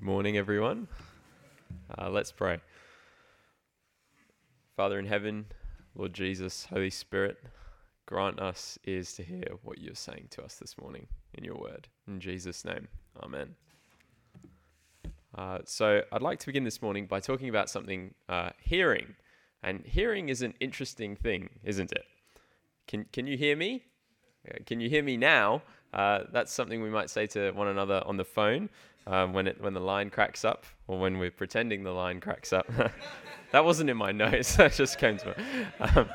Good morning, everyone. Uh, let's pray. Father in heaven, Lord Jesus, Holy Spirit, grant us ears to hear what you're saying to us this morning in your word. In Jesus' name, Amen. Uh, so, I'd like to begin this morning by talking about something uh, hearing. And hearing is an interesting thing, isn't it? Can, can you hear me? Uh, can you hear me now? Uh, that's something we might say to one another on the phone um, when it when the line cracks up or when we're pretending the line cracks up. that wasn't in my notes. that just came to me. Um,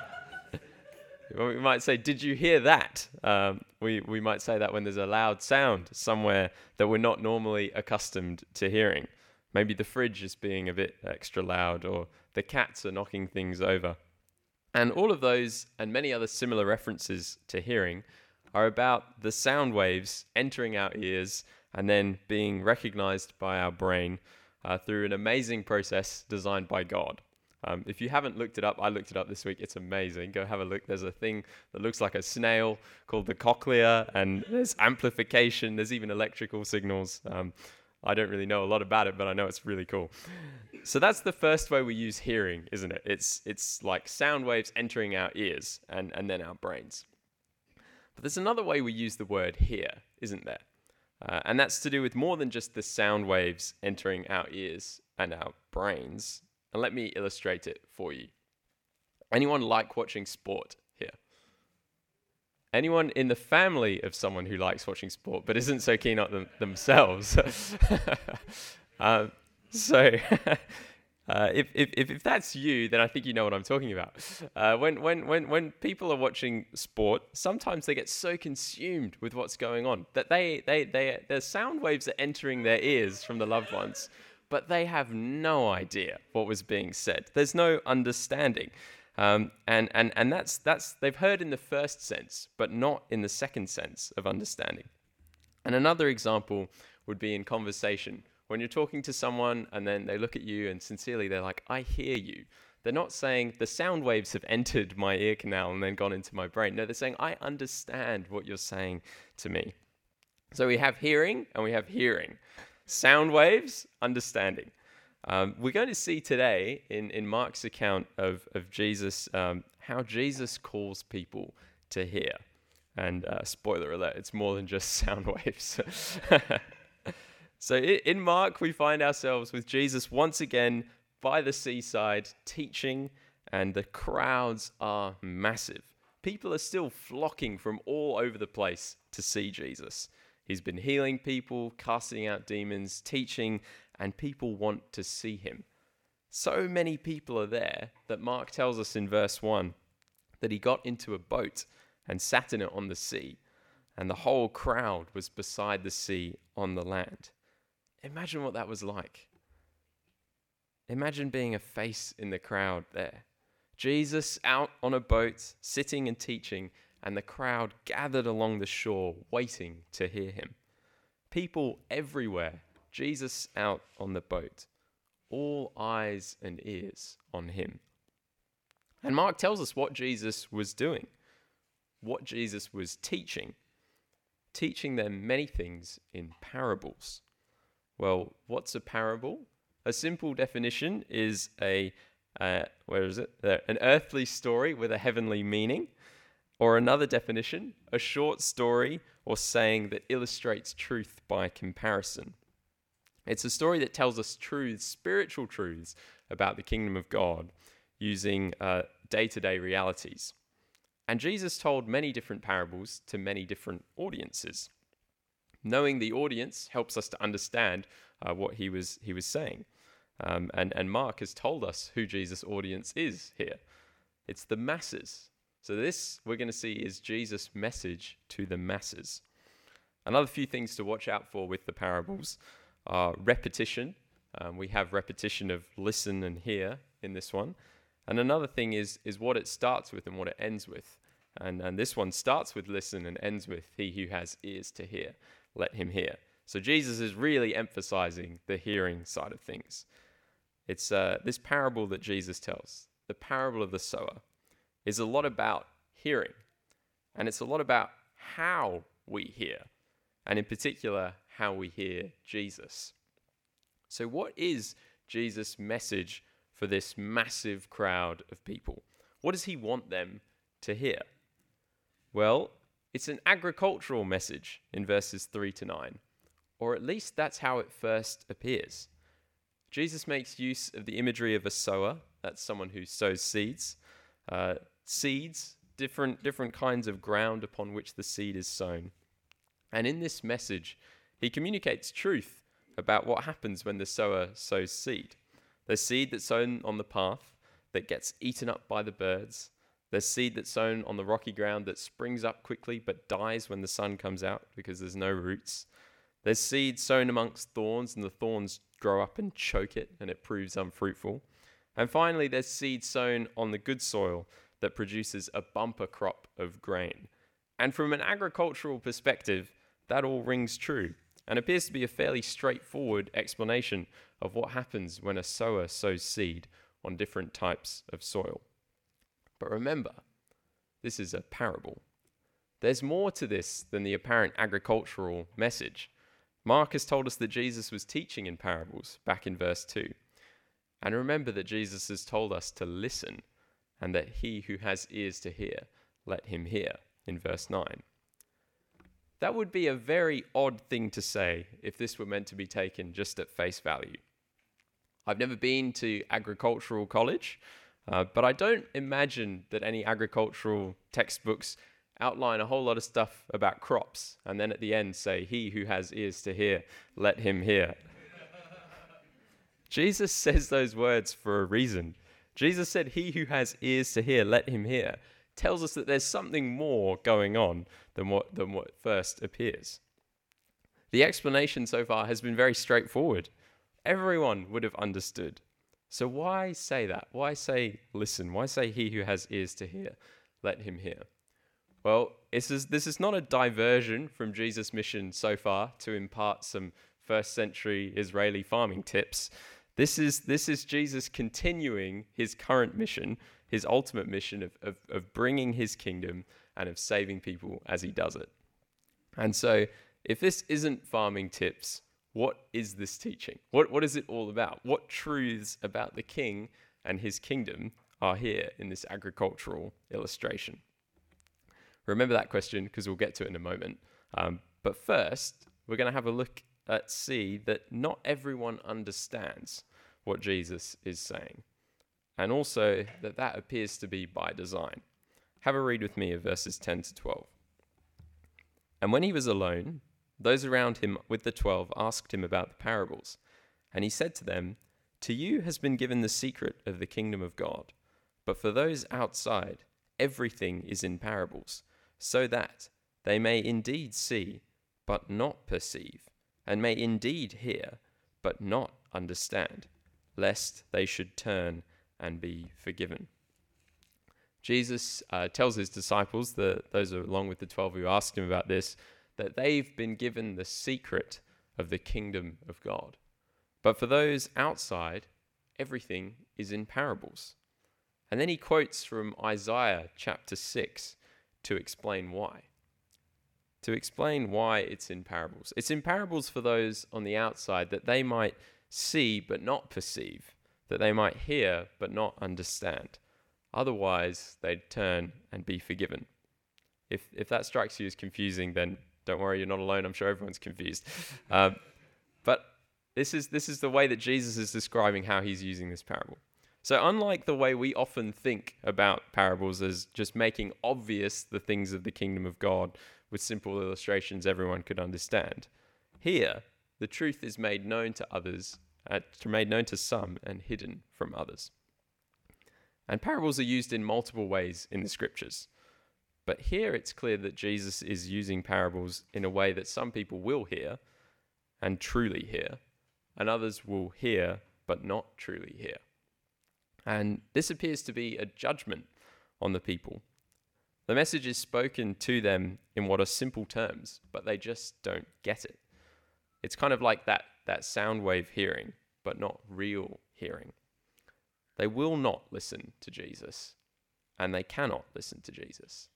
we might say, "Did you hear that?" Um, we we might say that when there's a loud sound somewhere that we're not normally accustomed to hearing. Maybe the fridge is being a bit extra loud, or the cats are knocking things over. And all of those and many other similar references to hearing are about the sound waves entering our ears and then being recognized by our brain uh, through an amazing process designed by God. Um, if you haven't looked it up, I looked it up this week. It's amazing. Go have a look. There's a thing that looks like a snail called the cochlea, and there's amplification. There's even electrical signals. Um, I don't really know a lot about it, but I know it's really cool. So that's the first way we use hearing, isn't it? It's it's like sound waves entering our ears and, and then our brains. But there's another way we use the word hear, isn't there? Uh, and that's to do with more than just the sound waves entering our ears and our brains. And let me illustrate it for you. Anyone like watching sport here? Anyone in the family of someone who likes watching sport but isn't so keen on them themselves? um, so Uh, if, if, if that's you, then I think you know what I'm talking about. Uh, when, when, when, when people are watching sport, sometimes they get so consumed with what's going on that they, they, they, their sound waves are entering their ears from the loved ones, but they have no idea what was being said. There's no understanding. Um, and and, and that's, that's, they've heard in the first sense, but not in the second sense of understanding. And another example would be in conversation when you're talking to someone and then they look at you and sincerely they're like, I hear you. They're not saying the sound waves have entered my ear canal and then gone into my brain. No, they're saying, I understand what you're saying to me. So we have hearing and we have hearing. Sound waves, understanding. Um, we're going to see today in, in Mark's account of, of Jesus um, how Jesus calls people to hear. And uh, spoiler alert, it's more than just sound waves. So in Mark, we find ourselves with Jesus once again by the seaside teaching, and the crowds are massive. People are still flocking from all over the place to see Jesus. He's been healing people, casting out demons, teaching, and people want to see him. So many people are there that Mark tells us in verse 1 that he got into a boat and sat in it on the sea, and the whole crowd was beside the sea on the land. Imagine what that was like. Imagine being a face in the crowd there. Jesus out on a boat, sitting and teaching, and the crowd gathered along the shore, waiting to hear him. People everywhere, Jesus out on the boat, all eyes and ears on him. And Mark tells us what Jesus was doing, what Jesus was teaching, teaching them many things in parables. Well, what's a parable? A simple definition is a uh, where is it? There, an earthly story with a heavenly meaning, or another definition, a short story or saying that illustrates truth by comparison. It's a story that tells us truths, spiritual truths about the kingdom of God using day to day realities. And Jesus told many different parables to many different audiences knowing the audience helps us to understand uh, what he was he was saying. Um, and and Mark has told us who Jesus' audience is here. It's the masses. So this we're going to see is Jesus' message to the masses. Another few things to watch out for with the parables are repetition. Um, we have repetition of listen and hear in this one. And another thing is is what it starts with and what it ends with. And, and this one starts with listen and ends with he who has ears to hear let him hear. So Jesus is really emphasizing the hearing side of things. It's uh, this parable that Jesus tells, the parable of the sower, is a lot about hearing. And it's a lot about how we hear, and in particular, how we hear Jesus. So, what is Jesus' message for this massive crowd of people? What does he want them to hear? Well, it's an agricultural message in verses 3 to 9, or at least that's how it first appears. Jesus makes use of the imagery of a sower, that's someone who sows seeds. Uh, seeds, different, different kinds of ground upon which the seed is sown. And in this message, he communicates truth about what happens when the sower sows seed. The seed that's sown on the path that gets eaten up by the birds. There's seed that's sown on the rocky ground that springs up quickly but dies when the sun comes out because there's no roots. There's seed sown amongst thorns, and the thorns grow up and choke it, and it proves unfruitful. And finally, there's seed sown on the good soil that produces a bumper crop of grain. And from an agricultural perspective, that all rings true and appears to be a fairly straightforward explanation of what happens when a sower sows seed on different types of soil. But remember, this is a parable. There's more to this than the apparent agricultural message. Mark has told us that Jesus was teaching in parables back in verse 2. And remember that Jesus has told us to listen and that he who has ears to hear, let him hear in verse 9. That would be a very odd thing to say if this were meant to be taken just at face value. I've never been to agricultural college, uh, but I don't imagine that any agricultural textbooks outline a whole lot of stuff about crops and then at the end say, He who has ears to hear, let him hear. Jesus says those words for a reason. Jesus said, He who has ears to hear, let him hear tells us that there's something more going on than what, than what first appears. The explanation so far has been very straightforward. Everyone would have understood. So why say that? Why say listen? Why say he who has ears to hear, let him hear? Well, this is, this is not a diversion from Jesus' mission so far to impart some first century Israeli farming tips. This is, this is Jesus continuing his current mission his ultimate mission of, of, of bringing his kingdom and of saving people as he does it. And so, if this isn't farming tips, what is this teaching? What, what is it all about? What truths about the king and his kingdom are here in this agricultural illustration? Remember that question because we'll get to it in a moment. Um, but first, we're going to have a look at see that not everyone understands what Jesus is saying and also that that appears to be by design. Have a read with me of verses 10 to 12. And when he was alone, those around him with the twelve asked him about the parables. And he said to them, To you has been given the secret of the kingdom of God, but for those outside, everything is in parables, so that they may indeed see, but not perceive, and may indeed hear, but not understand, lest they should turn and be forgiven. Jesus uh, tells his disciples, the, those along with the 12 who asked him about this, that they've been given the secret of the kingdom of God. But for those outside, everything is in parables. And then he quotes from Isaiah chapter 6 to explain why. To explain why it's in parables. It's in parables for those on the outside that they might see but not perceive that they might hear but not understand. Otherwise, they'd turn and be forgiven. If, if that strikes you as confusing, then don't worry, you're not alone. I'm sure everyone's confused. Um, but this is, this is the way that Jesus is describing how he's using this parable. So, unlike the way we often think about parables as just making obvious the things of the kingdom of God with simple illustrations everyone could understand, here the truth is made known to others uh, made known to some and hidden from others. And parables are used in multiple ways in the scriptures. But here it's clear that Jesus is using parables in a way that some people will hear and truly hear, and others will hear but not truly hear. And this appears to be a judgment on the people. The message is spoken to them in what are simple terms, but they just don't get it. It's kind of like that that sound wave hearing, but not real hearing. They will not listen to Jesus, and they cannot listen to Jesus.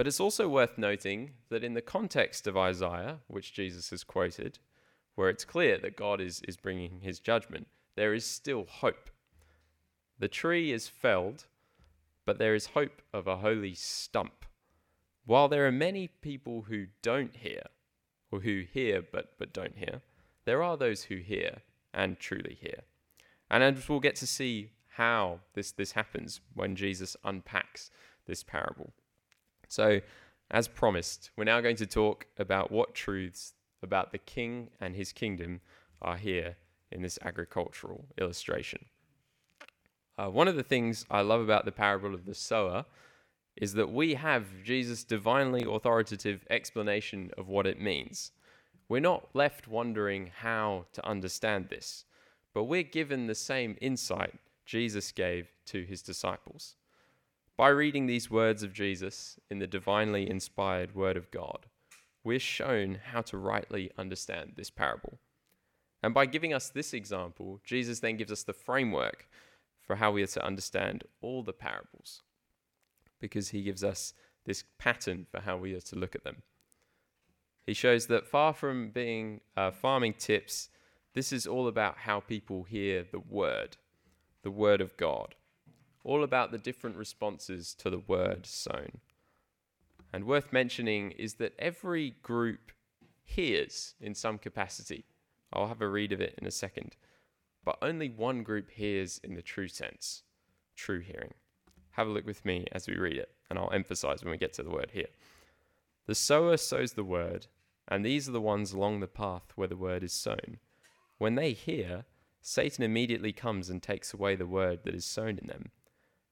But it's also worth noting that in the context of Isaiah, which Jesus has quoted, where it's clear that God is, is bringing his judgment, there is still hope. The tree is felled, but there is hope of a holy stump. While there are many people who don't hear, or who hear but, but don't hear, there are those who hear and truly hear. And as we'll get to see how this, this happens when Jesus unpacks this parable. So, as promised, we're now going to talk about what truths about the king and his kingdom are here in this agricultural illustration. Uh, one of the things I love about the parable of the sower is that we have Jesus' divinely authoritative explanation of what it means. We're not left wondering how to understand this, but we're given the same insight Jesus gave to his disciples. By reading these words of Jesus in the divinely inspired Word of God, we're shown how to rightly understand this parable. And by giving us this example, Jesus then gives us the framework for how we are to understand all the parables, because he gives us this pattern for how we are to look at them. He shows that far from being uh, farming tips, this is all about how people hear the word, the word of God, all about the different responses to the word sown. And worth mentioning is that every group hears in some capacity. I'll have a read of it in a second. But only one group hears in the true sense, true hearing. Have a look with me as we read it, and I'll emphasize when we get to the word here. The sower sows the word, and these are the ones along the path where the word is sown. When they hear, Satan immediately comes and takes away the word that is sown in them.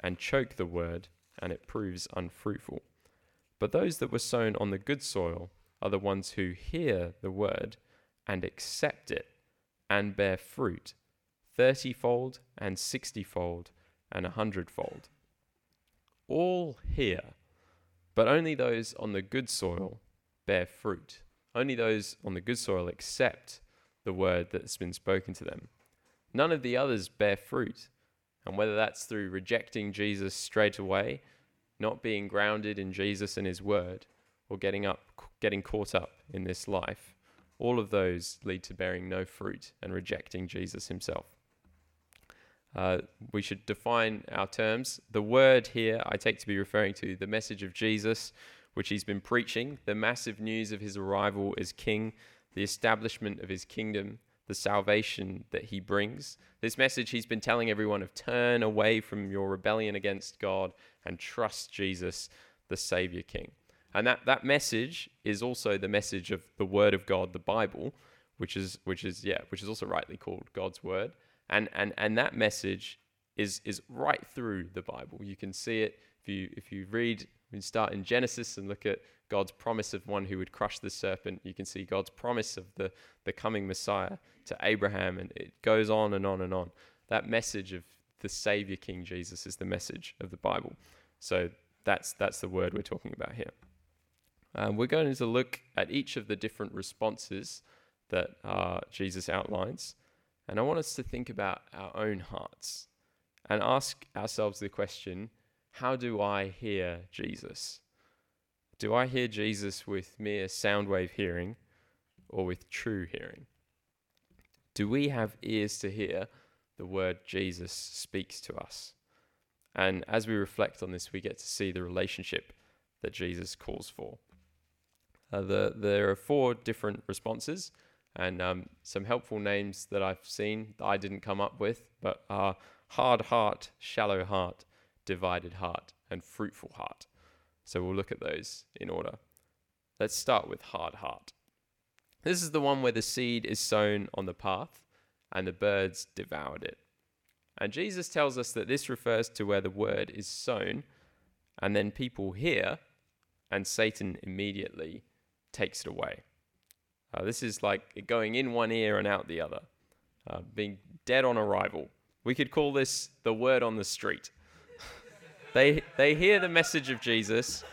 and choke the word and it proves unfruitful. But those that were sown on the good soil are the ones who hear the word and accept it and bear fruit, thirtyfold and sixtyfold and a hundredfold. All hear, but only those on the good soil bear fruit. Only those on the good soil accept the word that's been spoken to them. None of the others bear fruit. And whether that's through rejecting Jesus straight away, not being grounded in Jesus and his word, or getting up getting caught up in this life, all of those lead to bearing no fruit and rejecting Jesus himself. Uh, we should define our terms. The word here I take to be referring to the message of Jesus, which he's been preaching, the massive news of his arrival as king, the establishment of his kingdom, the salvation that he brings. This message he's been telling everyone of turn away from your rebellion against God and trust Jesus, the Savior King. And that, that message is also the message of the Word of God, the Bible, which is which is yeah, which is also rightly called God's Word. And and and that message is is right through the Bible. You can see it if you if you read we can start in Genesis and look at God's promise of one who would crush the serpent. You can see God's promise of the, the coming Messiah to Abraham, and it goes on and on and on. That message of the Savior King Jesus is the message of the Bible. So that's, that's the word we're talking about here. Um, we're going to look at each of the different responses that uh, Jesus outlines. And I want us to think about our own hearts and ask ourselves the question how do I hear Jesus? Do I hear Jesus with mere sound wave hearing or with true hearing? Do we have ears to hear the word Jesus speaks to us? And as we reflect on this, we get to see the relationship that Jesus calls for. Uh, the, there are four different responses and um, some helpful names that I've seen that I didn't come up with, but are hard heart, shallow heart, divided heart, and fruitful heart. So we'll look at those in order. Let's start with hard heart. This is the one where the seed is sown on the path and the birds devoured it. And Jesus tells us that this refers to where the word is sown and then people hear and Satan immediately takes it away. Uh, this is like going in one ear and out the other, uh, being dead on arrival. We could call this the word on the street. They, they hear the message of Jesus,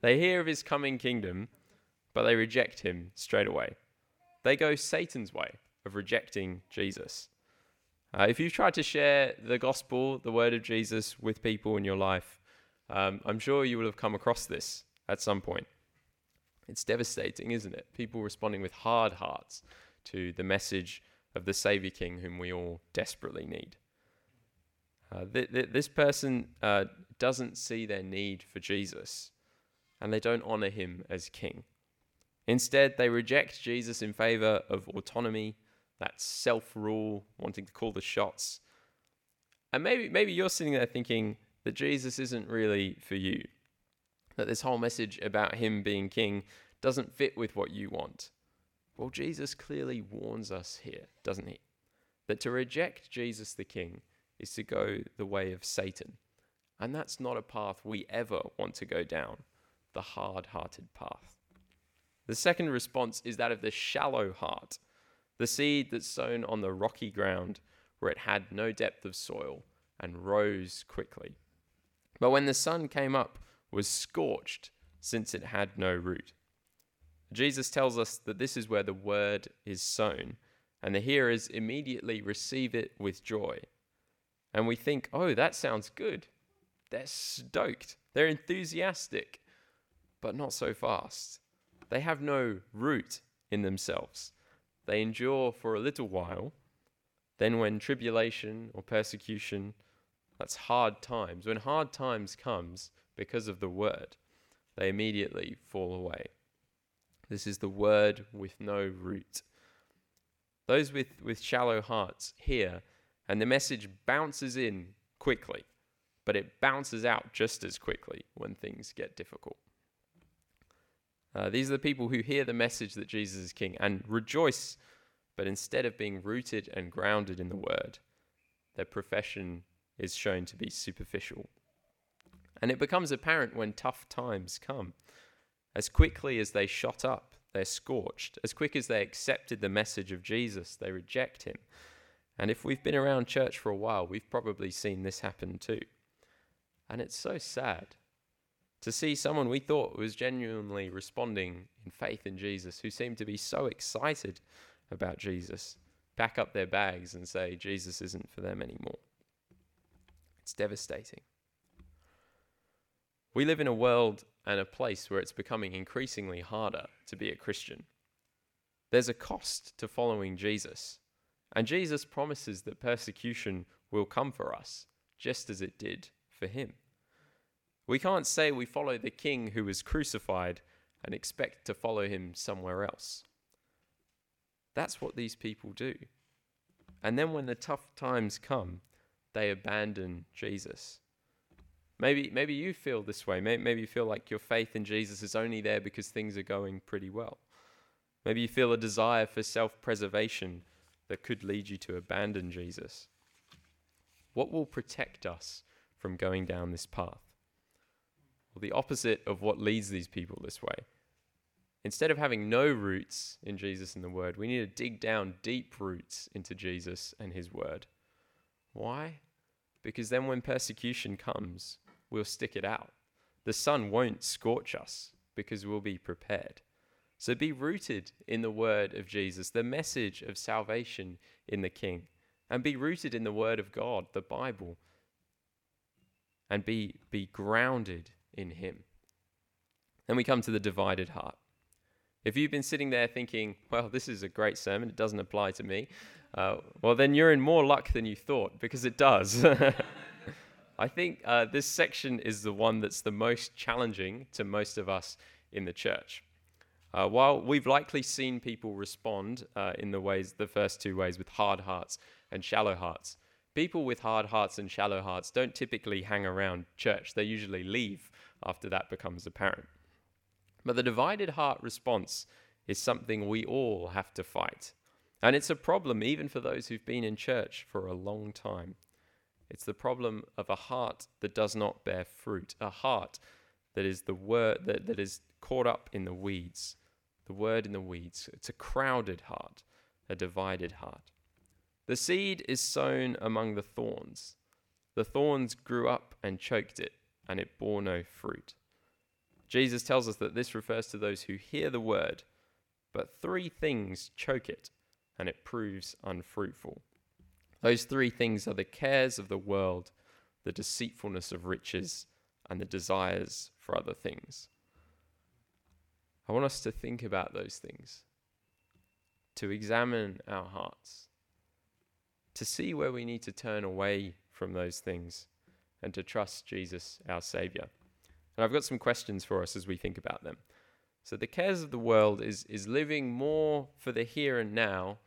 they hear of his coming kingdom, but they reject him straight away. They go Satan's way of rejecting Jesus. Uh, if you've tried to share the gospel, the word of Jesus, with people in your life, um, I'm sure you will have come across this at some point. It's devastating, isn't it? People responding with hard hearts to the message of the Savior King whom we all desperately need. Uh, th- th- this person uh, doesn't see their need for Jesus and they don't honor him as king. Instead, they reject Jesus in favor of autonomy, that self rule, wanting to call the shots. And maybe, maybe you're sitting there thinking that Jesus isn't really for you, that this whole message about him being king doesn't fit with what you want. Well, Jesus clearly warns us here, doesn't he? That to reject Jesus the king is to go the way of Satan. And that's not a path we ever want to go down, the hard hearted path. The second response is that of the shallow heart, the seed that's sown on the rocky ground where it had no depth of soil and rose quickly. But when the sun came up, was scorched since it had no root. Jesus tells us that this is where the word is sown, and the hearers immediately receive it with joy. And we think, oh, that sounds good. They're stoked, they're enthusiastic, but not so fast. They have no root in themselves. They endure for a little while. Then, when tribulation or persecution, that's hard times, when hard times comes because of the word, they immediately fall away. This is the word with no root. Those with, with shallow hearts hear, and the message bounces in quickly, but it bounces out just as quickly when things get difficult. Uh, these are the people who hear the message that Jesus is king and rejoice, but instead of being rooted and grounded in the word, their profession is shown to be superficial. And it becomes apparent when tough times come. As quickly as they shot up, they're scorched. As quick as they accepted the message of Jesus, they reject him. And if we've been around church for a while, we've probably seen this happen too. And it's so sad to see someone we thought was genuinely responding in faith in Jesus, who seemed to be so excited about Jesus, pack up their bags and say, Jesus isn't for them anymore. It's devastating. We live in a world and a place where it's becoming increasingly harder to be a Christian. There's a cost to following Jesus, and Jesus promises that persecution will come for us, just as it did for him. We can't say we follow the king who was crucified and expect to follow him somewhere else. That's what these people do. And then when the tough times come, they abandon Jesus. Maybe, maybe you feel this way. Maybe, maybe you feel like your faith in Jesus is only there because things are going pretty well. Maybe you feel a desire for self preservation that could lead you to abandon Jesus. What will protect us from going down this path? Well, the opposite of what leads these people this way. Instead of having no roots in Jesus and the Word, we need to dig down deep roots into Jesus and His Word. Why? Because then when persecution comes, we'll stick it out. The sun won't scorch us because we'll be prepared. So be rooted in the word of Jesus, the message of salvation in the King, and be rooted in the word of God, the Bible, and be, be grounded in Him. Then we come to the divided heart. If you've been sitting there thinking, well, this is a great sermon, it doesn't apply to me, uh, well, then you're in more luck than you thought because it does. I think uh, this section is the one that's the most challenging to most of us in the church. Uh, while we've likely seen people respond uh, in the ways, the first two ways, with hard hearts and shallow hearts, people with hard hearts and shallow hearts don't typically hang around church. They usually leave after that becomes apparent. But the divided heart response is something we all have to fight. And it's a problem even for those who've been in church for a long time. It's the problem of a heart that does not bear fruit, a heart that is the word that, that is caught up in the weeds, the word in the weeds. It's a crowded heart, a divided heart. The seed is sown among the thorns. The thorns grew up and choked it, and it bore no fruit. Jesus tells us that this refers to those who hear the word, but three things choke it, and it proves unfruitful. Those three things are the cares of the world, the deceitfulness of riches, and the desires for other things. I want us to think about those things, to examine our hearts, to see where we need to turn away from those things, and to trust Jesus, our Saviour. And I've got some questions for us as we think about them. So, the cares of the world is, is living more for the here and now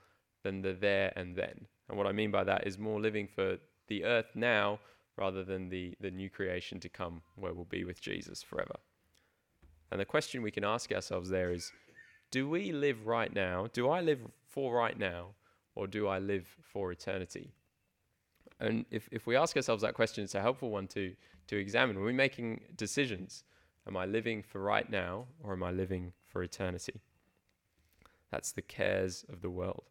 than the there and then. And what I mean by that is more living for the earth now rather than the, the new creation to come where we'll be with Jesus forever. And the question we can ask ourselves there is do we live right now? Do I live for right now? Or do I live for eternity? And if, if we ask ourselves that question, it's a helpful one to, to examine. When we're making decisions, am I living for right now or am I living for eternity? That's the cares of the world.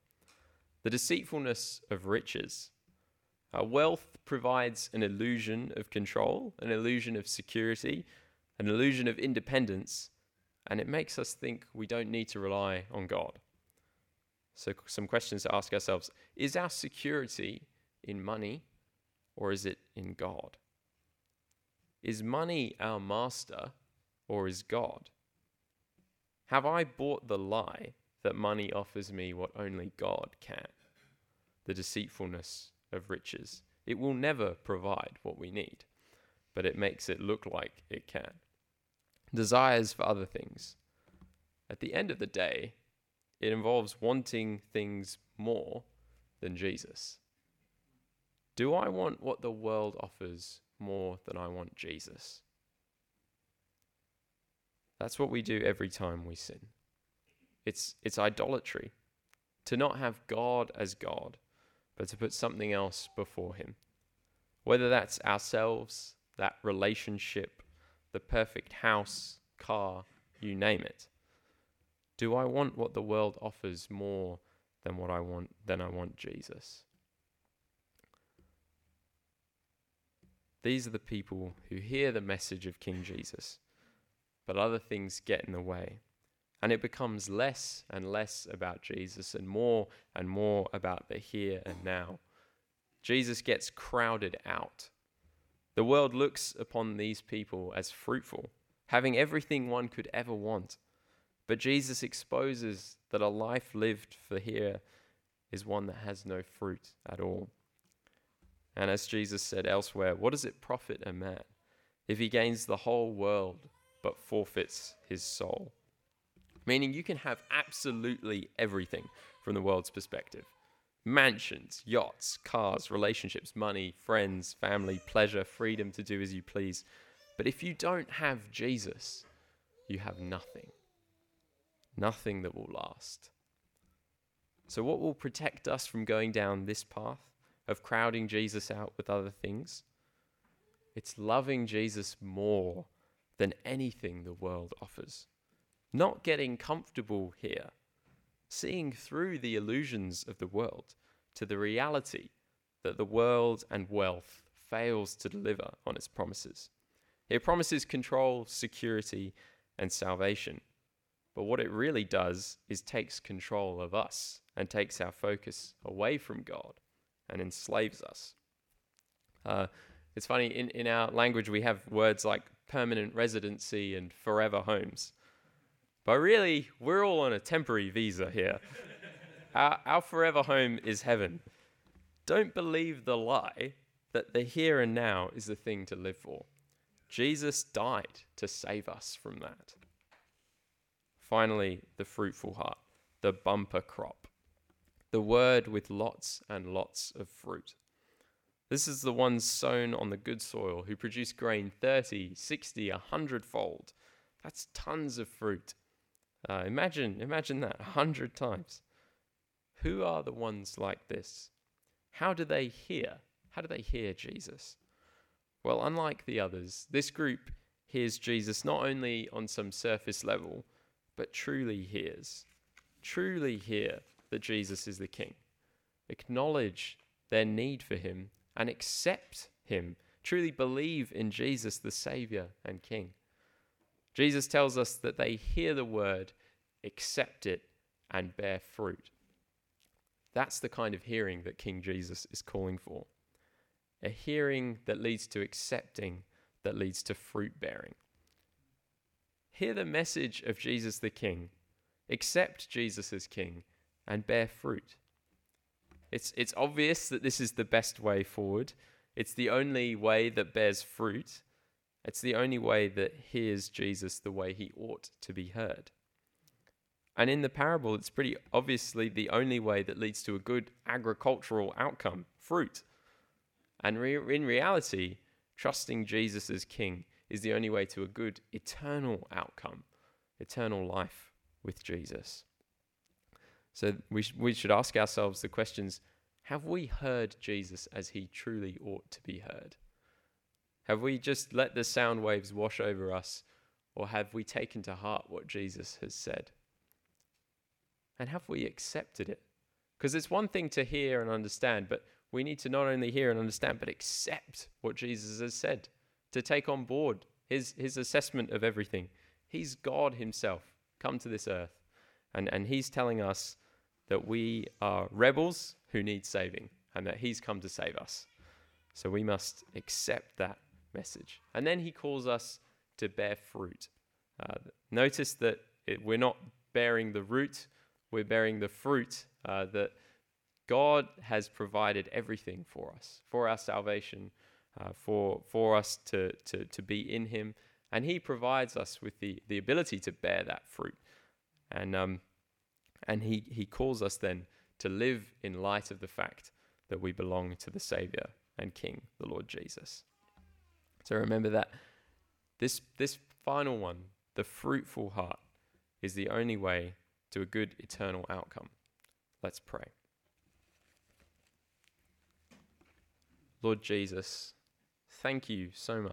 The deceitfulness of riches. Uh, wealth provides an illusion of control, an illusion of security, an illusion of independence, and it makes us think we don't need to rely on God. So, some questions to ask ourselves Is our security in money or is it in God? Is money our master or is God? Have I bought the lie that money offers me what only God can? The deceitfulness of riches. It will never provide what we need, but it makes it look like it can desires for other things. At the end of the day, it involves wanting things more than Jesus. Do I want what the world offers more than I want Jesus? That's what we do every time we sin. It's, it's idolatry to not have God as God, but to put something else before Him. Whether that's ourselves, that relationship, the perfect house, car, you name it. Do I want what the world offers more than what I want than I want Jesus? These are the people who hear the message of King Jesus, but other things get in the way. And it becomes less and less about Jesus and more and more about the here and now. Jesus gets crowded out the world looks upon these people as fruitful, having everything one could ever want. But Jesus exposes that a life lived for here is one that has no fruit at all. And as Jesus said elsewhere, what does it profit a man if he gains the whole world but forfeits his soul? Meaning you can have absolutely everything from the world's perspective mansions, yachts, cars, relationships, money, friends, family, pleasure, freedom to do as you please. But if you don't have Jesus, you have nothing. Nothing that will last. So, what will protect us from going down this path of crowding Jesus out with other things? It's loving Jesus more than anything the world offers. Not getting comfortable here seeing through the illusions of the world to the reality that the world and wealth fails to deliver on its promises. It promises control, security, and salvation. But what it really does is takes control of us and takes our focus away from God and enslaves us. Uh, it's funny, in, in our language, we have words like permanent residency and forever homes. But really, we're all on a temporary visa here. our, our forever home is heaven. Don't believe the lie that the here and now is the thing to live for. Jesus died to save us from that. Finally, the fruitful heart, the bumper crop, the word with lots and lots of fruit. This is the ones sown on the good soil who produce grain 30, 60, 100 fold. That's tons of fruit. Uh, imagine, imagine that a hundred times. Who are the ones like this? How do they hear? How do they hear Jesus? Well, unlike the others, this group hears Jesus not only on some surface level, but truly hears, truly hear that Jesus is the King, acknowledge their need for him, and accept him, truly believe in Jesus, the Savior and King. Jesus tells us that they hear the word, accept it, and bear fruit. That's the kind of hearing that King Jesus is calling for. A hearing that leads to accepting, that leads to fruit bearing. Hear the message of Jesus the King, accept Jesus as King, and bear fruit. It's, it's obvious that this is the best way forward. It's the only way that bears fruit. It's the only way that hears Jesus the way he ought to be heard. And in the parable, it's pretty obviously the only way that leads to a good agricultural outcome fruit. And re- in reality, trusting Jesus as king is the only way to a good eternal outcome, eternal life with Jesus. So we, sh- we should ask ourselves the questions have we heard Jesus as he truly ought to be heard? Have we just let the sound waves wash over us, or have we taken to heart what Jesus has said? And have we accepted it? Because it's one thing to hear and understand, but we need to not only hear and understand, but accept what Jesus has said, to take on board his, his assessment of everything. He's God Himself come to this earth, and, and He's telling us that we are rebels who need saving, and that He's come to save us. So we must accept that message. And then He calls us to bear fruit. Uh, notice that it, we're not bearing the root, we're bearing the fruit uh, that God has provided everything for us, for our salvation, uh, for, for us to, to, to be in Him. And He provides us with the, the ability to bear that fruit. And, um, and he, he calls us then to live in light of the fact that we belong to the Savior and King, the Lord Jesus. So remember that this, this final one, the fruitful heart, is the only way to a good eternal outcome. Let's pray. Lord Jesus, thank you so much